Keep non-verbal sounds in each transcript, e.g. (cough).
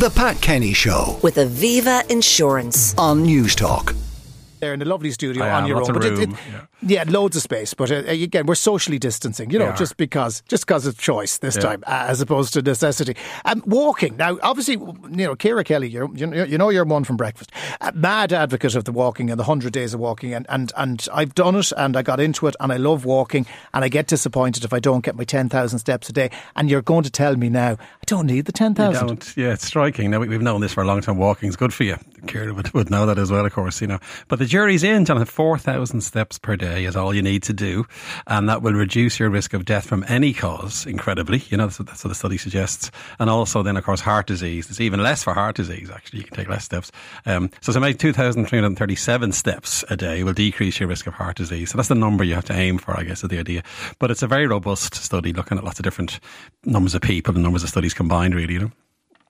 The Pat Kenny Show with Aviva Insurance. on Newstalk. there in the lovely studio I on am, your own. But it- room, it- yeah. yeah, loads of space. But uh, again, we're socially distancing, you know, We are. just because just because of choice this Yeah. time, uh, as opposed to necessity. Um, walking now, obviously, you know, Ciara Kelly, you're, you know, you know, you're one from breakfast, a mad advocate of the walking and the hundred days of walking, and and and I've done it, and I got into it, and I love walking, and I get disappointed if I don't get my ten thousand steps a day. And you're going to tell me now, I don't need the 10,000. You don't. Yeah, it's striking. Now we, we've known this for a long time. Walking's good for you. Ciara would, would know that as well, of course. You know, but the jury's in. Four thousand steps per day is all you need to do, and that will reduce your risk of death from any cause. Incredibly, you know, that's what, that's what the study suggests. And also, then of course, heart disease. It's even less for heart disease. Actually, you can take less steps. Um, so, hundred thirty-seven steps a day will decrease your risk of heart disease. So that's the number you have to aim for, I guess, is the idea. But it's a very robust study looking at lots of different numbers of people and numbers of studies combined. Really, you know.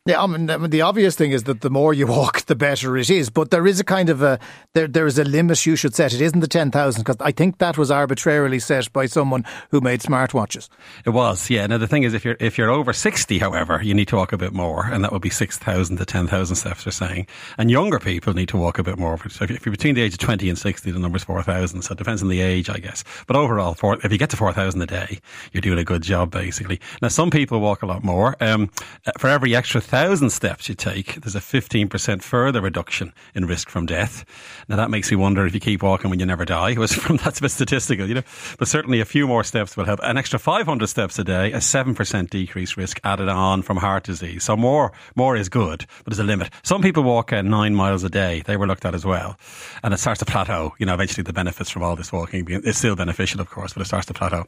Yeah, I mean, the obvious thing is that the more you (laughs) walk, the better it is. But there is a kind of a there. There is a limit you should set. It isn't the ten thousand because I think that was arbitrarily set by someone who made smartwatches. It was, yeah. Now the thing is, if you're if you're over sixty, however, you need to walk a bit more, and that would be six thousand to ten thousand steps. They're saying, and younger people need to walk a bit more. So if you're between the age of twenty and sixty, the number's four thousand. So it depends on the age, I guess. But overall, if you get to four thousand a day, you're doing a good job, basically. Now some people walk a lot more. Um, for every extra thousand steps you take, there's a fifteen percent further reduction in risk from death. Now that makes me wonder if you keep walking when you never die. (laughs) Was from that's a bit statistical, you know. But certainly a few more steps will help. An extra 500 steps a day, a 7% decreased risk added on from heart disease. So more, more is good, but there's a limit. Some people walk uh, nine miles a day. They were looked at as well. And it starts to plateau. You know, eventually the benefits from all this walking, it's still beneficial, of course, but it starts to plateau.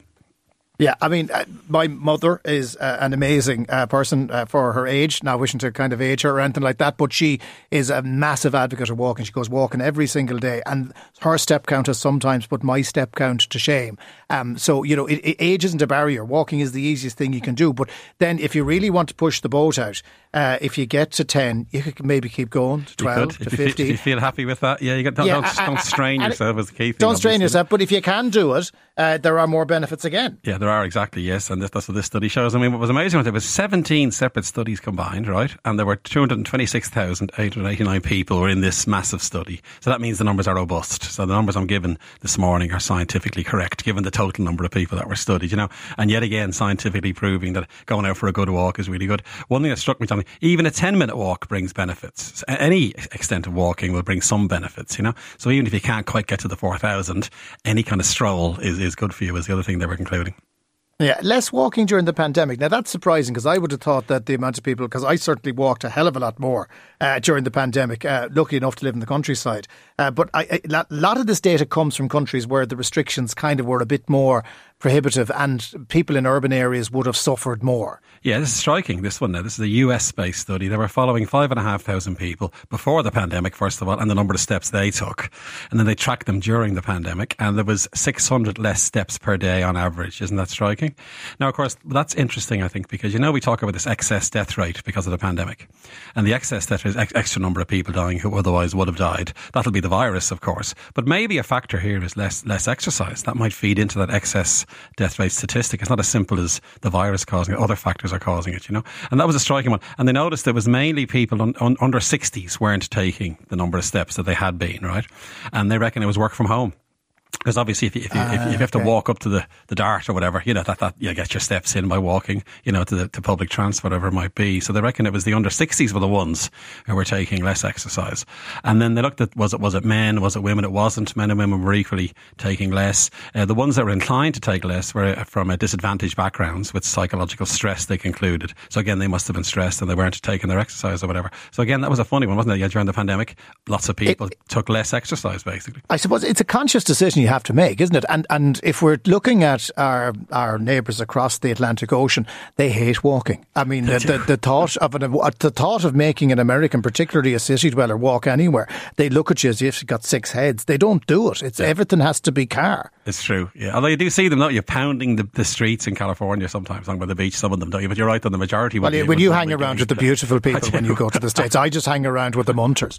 Yeah, I mean, uh, my mother is uh, an amazing uh, person uh, for her age. Not wishing to kind of age her or anything like that, but she is a massive advocate of walking. She goes walking every single day, and her step count has sometimes put my step count to shame. Um, so you know, it, it, age isn't a barrier. Walking is the easiest thing you can do. But then, if you really want to push the boat out, uh, if you get to ten, you could maybe keep going to twelve to feel, if you feel happy with that, yeah, you got, don't, Yeah, don't, I- don't strain I- yourself is the key thing. Don't strain obviously. yourself, but if you can do it, uh, there are more benefits again. Yeah, there are exactly yes, and that's what this study shows. I mean, what was amazing was there was 17 separate studies combined, right? And there were 226,889 people were in this massive study. So that means the numbers are robust. So the numbers I'm given this morning are scientifically correct, given the total number of people that were studied. You know, and yet again, scientifically proving that going out for a good walk is really good. One thing that struck me, Tommy, even a 10 minute walk brings benefits. Any extent of walking will bring some benefits. You know, so even if you can't quite get to the 4,000, any kind of stroll is is good for you. Is the other thing they were concluding. Yeah, less walking during the pandemic. Now that's surprising because I would have thought that the amount of people, because I certainly walked a hell of a lot more uh, during the pandemic. Uh, lucky enough to live in the countryside, uh, but a lot of this data comes from countries where the restrictions kind of were a bit more prohibitive, and people in urban areas would have suffered more. Yeah, this is striking. This one now. This is a US based study. They were following five and a half thousand people before the pandemic, first of all, and the number of steps they took. And then they tracked them during the pandemic, and there was 600 less steps per day on average. Isn't that striking? Now, of course, that's interesting, I think, because you know, we talk about this excess death rate because of the pandemic. And the excess death rate is ex- extra number of people dying who otherwise would have died. That'll be the virus, of course. But maybe a factor here is less, less exercise. That might feed into that excess death rate statistic. It's not as simple as the virus causing it. Other factors are causing it, you know. And that was a striking one. And they noticed it was mainly people un, un, under 60s weren't taking the number of steps that they had been, right? And they reckon it was work from home. Because obviously, if you, if you, if you have to okay. walk up to the, the dart or whatever, you know, that, that you get your steps in by walking, you know, to the to public transport, whatever it might be. So they reckon it was the under 60s were the ones who were taking less exercise. And then they looked at, was it, was it men? Was it women? It wasn't. Men and women were equally taking less. Uh, the ones that were inclined to take less were from a disadvantaged backgrounds with psychological stress, they concluded. So again, they must have been stressed and they weren't taking their exercise or whatever. So again, that was a funny one, wasn't it? Yeah, during the pandemic, lots of people took less exercise, basically. I suppose it's a conscious decision you have to make, isn't it? And and if we're looking at our our neighbours across the Atlantic Ocean, they hate walking. I mean, the, the, the thought of an uh, the thought of making an American, particularly a city dweller, walk anywhere, they look at you as if you've got six heads. They don't do it. It's everything has to be car. It's true, yeah. Although you do see them, don't you, pounding the, the streets in California sometimes, along by the beach, some of them, don't you? But you're right, on the majority. Well, when you hang around with the beautiful (laughs) people when you go to the States, I just hang around with the munters.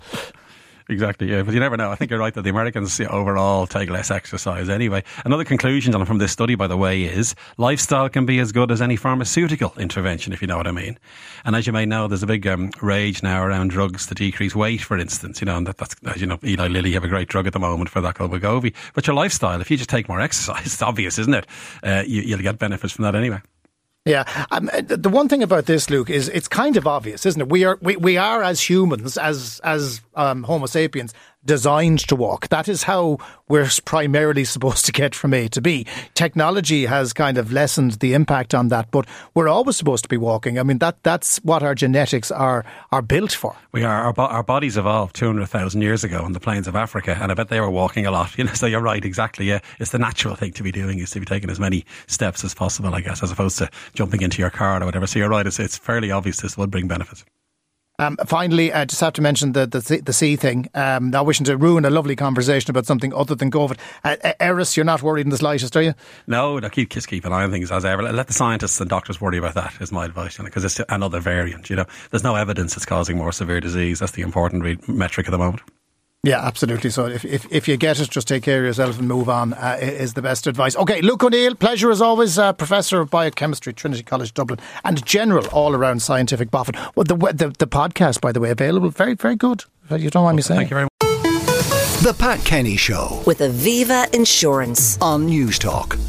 Exactly, yeah. But you never know. I think you're right that the Americans overall take less exercise anyway. Another conclusion from this study, by the way, is lifestyle can be as good as any pharmaceutical intervention, if you know what I mean. And as you may know, there's a big um, rage now around drugs to decrease weight, for instance. You know, and that, that's, as you know, Eli Lilly have a great drug at the moment for that called Wegovy. But your lifestyle, if you just take more (laughs) exercise, it's obvious, isn't it? Uh, you, you'll get benefits from that anyway. Yeah, um, the one thing about this, Luke, is it's kind of obvious, isn't it? We are we, we are as humans, as as um, Homo sapiens, designed to walk. That is how we're primarily supposed to get from A to B. Technology has kind of lessened the impact on that, but we're always supposed to be walking. I mean, that that's what our genetics are are built for. We are our, our bodies evolved two hundred thousand years ago on the plains of Africa, and I bet they were walking a lot. (laughs) You know, so you're right, exactly. Yeah, it's the natural thing to be doing is to be taking as many steps as possible, I guess, as opposed to jumping into your car or whatever. So you're right; it's, it's fairly obvious this would bring benefits. Um, finally, I just have to mention the the, the sea thing. Um, not wishing to ruin a lovely conversation about something other than COVID. Uh, Eris, you're not worried in the slightest, are you? No, no keep just keep an eye on things as ever. Let the scientists and doctors worry about that. Is my advice, because it's another variant. You know, there's no evidence it's causing more severe disease. That's the important re- metric at the moment. Yeah, absolutely. So if, if, if you get it, just take care of yourself and move on uh, is the best advice. Okay, Luke O'Neill, pleasure as always, uh, Professor of Biochemistry, Trinity College Dublin, and general all around scientific boffin. Well, the, the, the podcast, by the way, available. Very, very good. You don't mind me saying. Thank you very much. The Pat Kenny Show with Aviva Insurance on Newstalk.